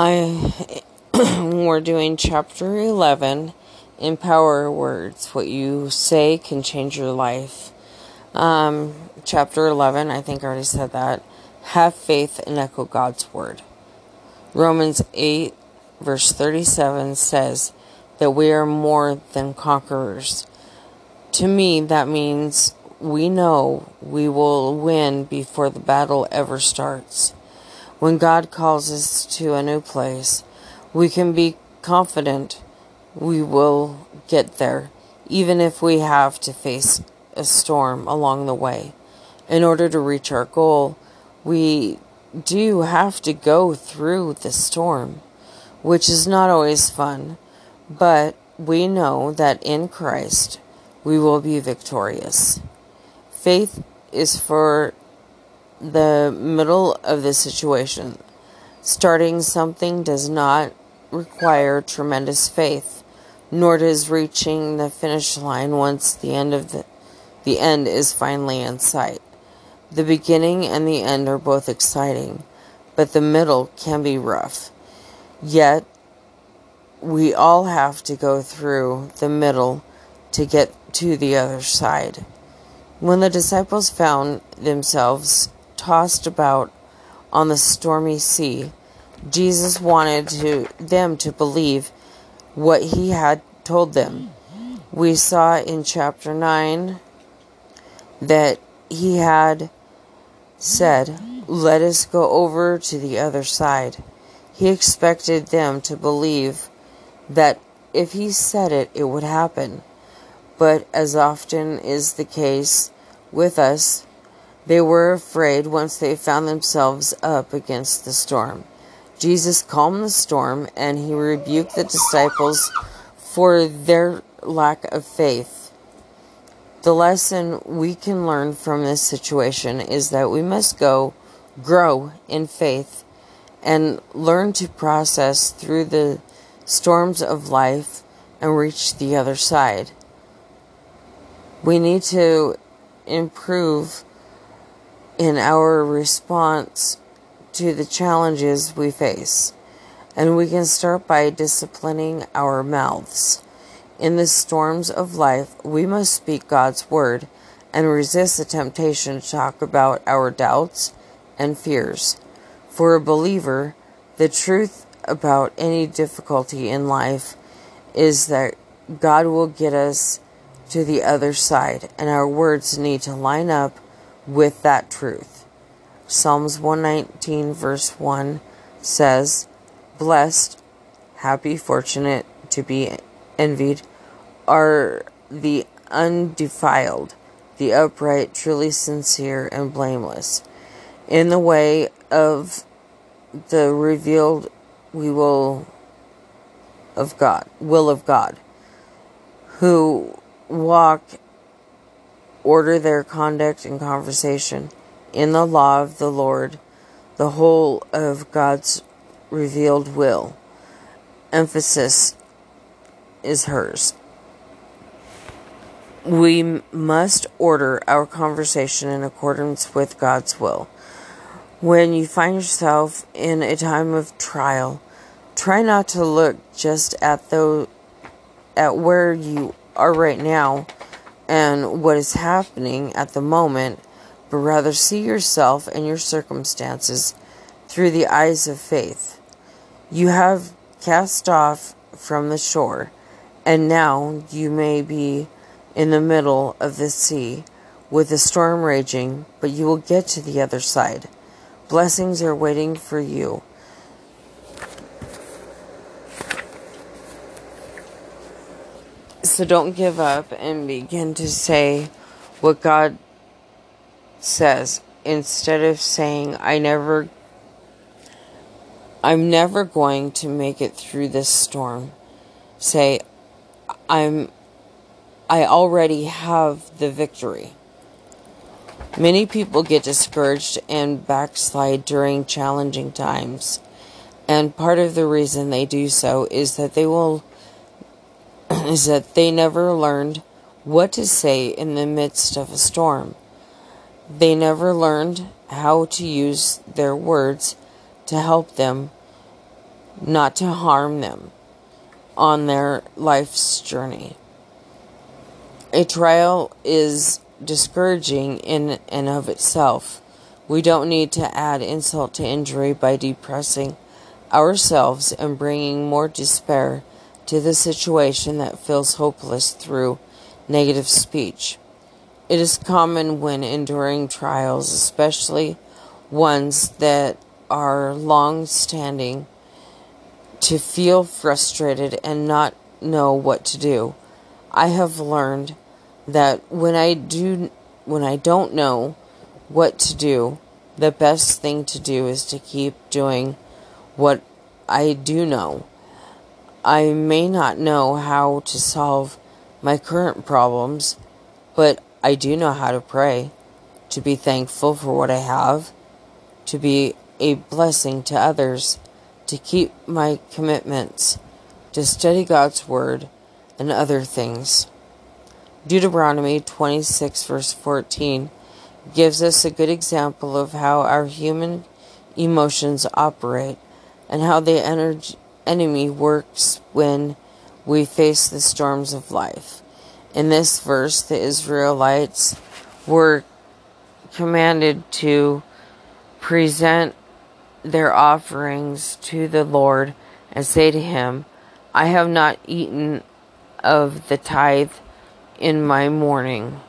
Hi, we're doing chapter 11 Empower Words. What you say can change your life. Um, chapter 11, I think I already said that. Have faith and echo God's word. Romans 8, verse 37 says that we are more than conquerors. To me, that means we know we will win before the battle ever starts. When God calls us to a new place, we can be confident we will get there, even if we have to face a storm along the way. In order to reach our goal, we do have to go through the storm, which is not always fun, but we know that in Christ we will be victorious. Faith is for the middle of the situation. Starting something does not require tremendous faith, nor does reaching the finish line once the end of the the end is finally in sight. The beginning and the end are both exciting, but the middle can be rough. Yet we all have to go through the middle to get to the other side. When the disciples found themselves tossed about on the stormy sea, Jesus wanted to, them to believe what he had told them. We saw in chapter 9 that he had said, Let us go over to the other side. He expected them to believe that if he said it, it would happen. But as often is the case with us, they were afraid once they found themselves up against the storm. Jesus calmed the storm and he rebuked the disciples for their lack of faith. The lesson we can learn from this situation is that we must go grow in faith and learn to process through the storms of life and reach the other side. We need to improve in our response to the challenges we face. And we can start by disciplining our mouths. In the storms of life, we must speak God's word and resist the temptation to talk about our doubts and fears. For a believer, the truth about any difficulty in life is that God will get us to the other side, and our words need to line up with that truth. Psalms 119, verse 1 says, Blessed, happy, fortunate, to be envied are the undefiled, the upright, truly sincere, and blameless. In the way of the revealed we will of God, will of God, who walk order their conduct and conversation in the law of the Lord, the whole of God's revealed will. Emphasis is hers. We must order our conversation in accordance with God's will. When you find yourself in a time of trial, try not to look just at the at where you are right now and what is happening at the moment, but rather see yourself and your circumstances through the eyes of faith. You have cast off from the shore, and now you may be in the middle of the sea with a storm raging, but you will get to the other side. Blessings are waiting for you So don't give up and begin to say what God says instead of saying, I never, I'm never going to make it through this storm. Say, I'm, I already have the victory. Many people get discouraged and backslide during challenging times. And part of the reason they do so is that they will is that they never learned what to say in the midst of a storm. They never learned how to use their words to help them not to harm them on their life's journey. A trial is discouraging in and of itself. We don't need to add insult to injury by depressing ourselves and bringing more despair to the situation that feels hopeless through negative speech. It is common when enduring trials, especially ones that are long standing, to feel frustrated and not know what to do. I have learned that when I do when I don't know what to do, the best thing to do is to keep doing what I do know. I may not know how to solve my current problems, but I do know how to pray, to be thankful for what I have, to be a blessing to others, to keep my commitments, to study God's Word, and other things. Deuteronomy 26, verse 14, gives us a good example of how our human emotions operate and how they energy, enemy works when we face the storms of life. In this verse, the Israelites were commanded to present their offerings to the Lord and say to him, I have not eaten of the tithe in my mourning.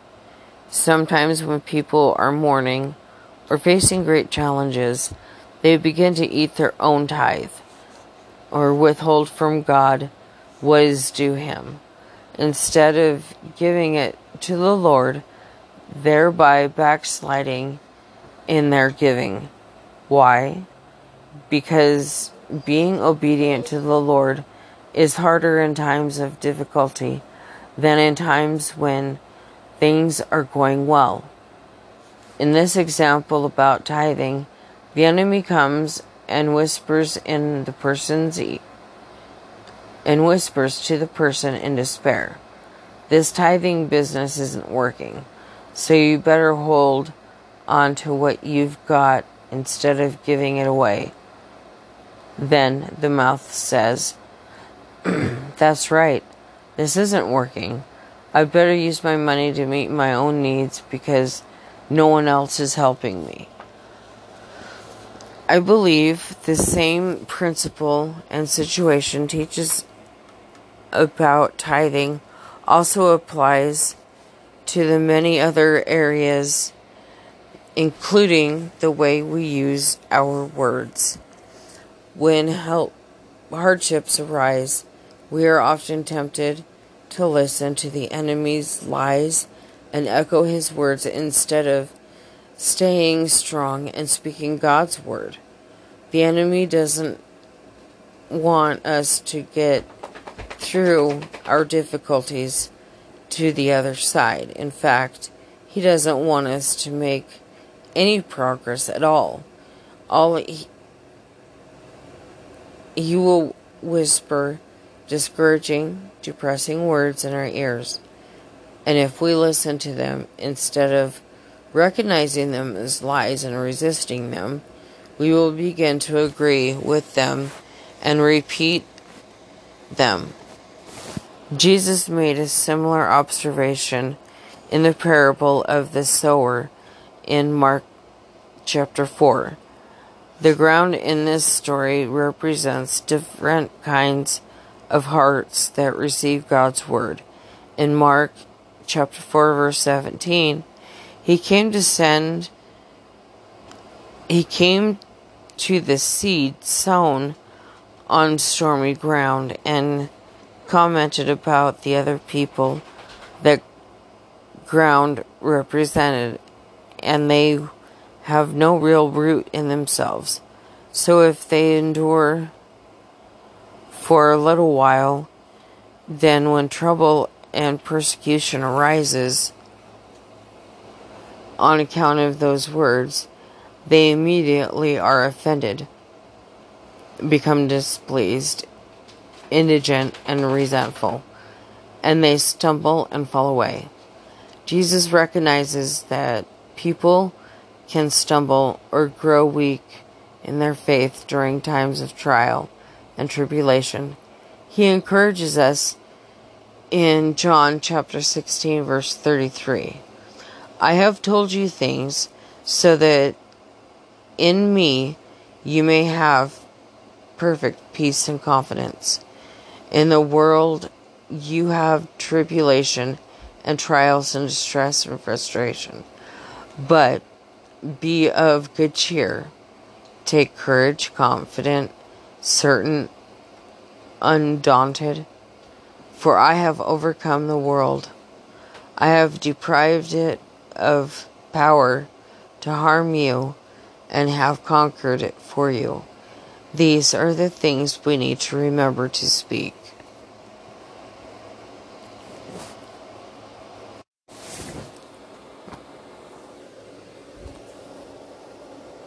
Sometimes when people are mourning or facing great challenges, they begin to eat their own tithe or withhold from God what is due him instead of giving it to the Lord, thereby backsliding in their giving. Why? Because being obedient to the Lord is harder in times of difficulty than in times when things are going well. In this example about tithing, the enemy comes and whispers in the person's ear and whispers to the person in despair. This tithing business isn't working, so you better hold on to what you've got instead of giving it away. Then the mouth says, That's right, this isn't working. I'd better use my money to meet my own needs because no one else is helping me. I believe the same principle and situation teaches about tithing also applies to the many other areas, including the way we use our words. When help, hardships arise, we are often tempted to listen to the enemy's lies and echo his words instead of staying strong and speaking God's word. The enemy doesn't want us to get through our difficulties to the other side. In fact, he doesn't want us to make any progress at all. All he, he will whisper discouraging, depressing words in our ears. And if we listen to them instead of recognizing them as lies and resisting them, we will begin to agree with them and repeat them. Jesus made a similar observation in the parable of the sower in Mark chapter 4. The ground in this story represents different kinds of hearts that receive God's word. In Mark chapter 4 verse 17, he came to send he came to the seed sown on stormy ground and commented about the other people that ground represented, and they have no real root in themselves. So if they endure for a little while, then when trouble and persecution arises on account of those words, they immediately are offended, become displeased, indigent, and resentful, and they stumble and fall away. Jesus recognizes that people can stumble or grow weak in their faith during times of trial and tribulation. He encourages us in John chapter 16, verse 33. I have told you things so that in me you may have perfect peace and confidence. In the world you have tribulation and trials and distress and frustration. But be of good cheer. Take courage, confident, certain, undaunted. For I have overcome the world. I have deprived it of power to harm you and have conquered it for you. These are the things we need to remember to speak.